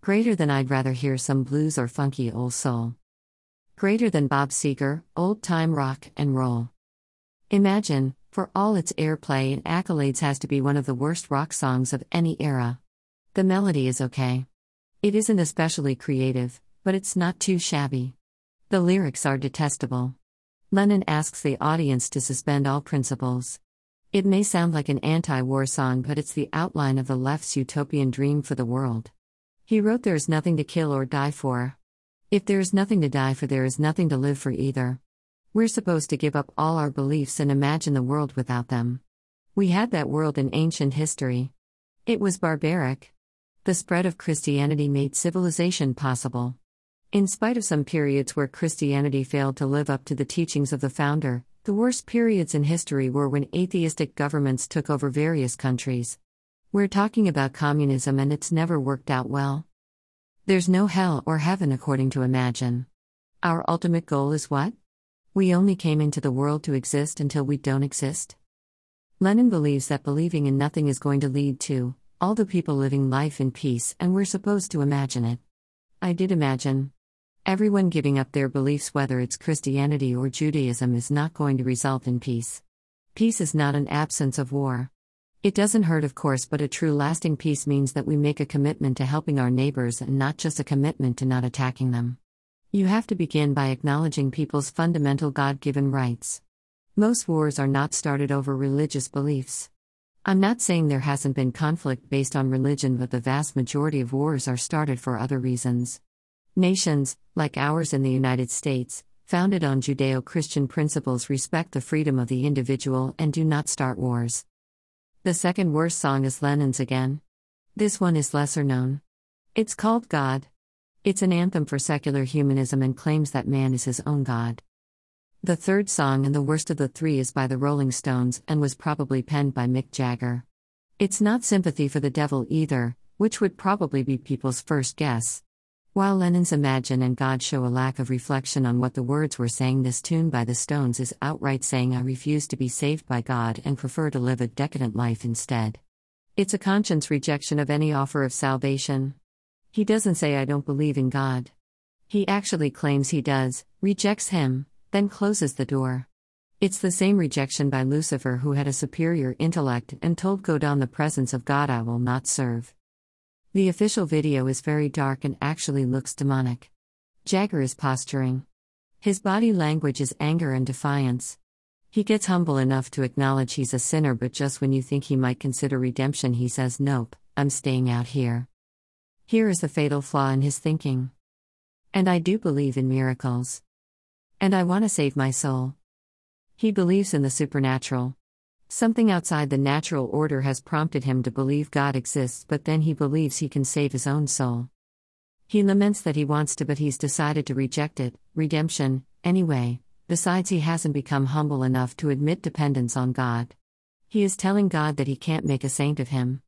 Greater than I'd rather hear some blues or funky old soul. Greater than Bob Seger, old time rock and roll. Imagine, for all its airplay and accolades, has to be one of the worst rock songs of any era. The melody is okay. It isn't especially creative, but it's not too shabby. The lyrics are detestable. Lennon asks the audience to suspend all principles. It may sound like an anti war song, but it's the outline of the left's utopian dream for the world. He wrote There is nothing to kill or die for. If there is nothing to die for, there is nothing to live for either. We're supposed to give up all our beliefs and imagine the world without them. We had that world in ancient history. It was barbaric. The spread of Christianity made civilization possible. In spite of some periods where Christianity failed to live up to the teachings of the founder, the worst periods in history were when atheistic governments took over various countries. We're talking about communism and it's never worked out well. There's no hell or heaven according to Imagine. Our ultimate goal is what? We only came into the world to exist until we don't exist. Lennon believes that believing in nothing is going to lead to all the people living life in peace, and we're supposed to imagine it. I did imagine. Everyone giving up their beliefs, whether it's Christianity or Judaism, is not going to result in peace. Peace is not an absence of war. It doesn't hurt, of course, but a true lasting peace means that we make a commitment to helping our neighbors and not just a commitment to not attacking them. You have to begin by acknowledging people's fundamental God given rights. Most wars are not started over religious beliefs. I'm not saying there hasn't been conflict based on religion, but the vast majority of wars are started for other reasons. Nations, like ours in the United States, founded on Judeo Christian principles, respect the freedom of the individual and do not start wars. The second worst song is Lennon's again. This one is lesser known. It's called God. It's an anthem for secular humanism and claims that man is his own God. The third song and the worst of the three is by the Rolling Stones and was probably penned by Mick Jagger. It's not sympathy for the devil either, which would probably be people's first guess. While Lennon's Imagine and God show a lack of reflection on what the words were saying, this tune by the Stones is outright saying, I refuse to be saved by God and prefer to live a decadent life instead. It's a conscience rejection of any offer of salvation. He doesn't say, I don't believe in God. He actually claims he does, rejects him, then closes the door. It's the same rejection by Lucifer, who had a superior intellect and told God on the presence of God, I will not serve. The official video is very dark and actually looks demonic. Jagger is posturing. His body language is anger and defiance. He gets humble enough to acknowledge he's a sinner, but just when you think he might consider redemption, he says, Nope, I'm staying out here. Here is the fatal flaw in his thinking. And I do believe in miracles. And I want to save my soul. He believes in the supernatural. Something outside the natural order has prompted him to believe God exists, but then he believes he can save his own soul. He laments that he wants to, but he's decided to reject it, redemption, anyway, besides, he hasn't become humble enough to admit dependence on God. He is telling God that he can't make a saint of him.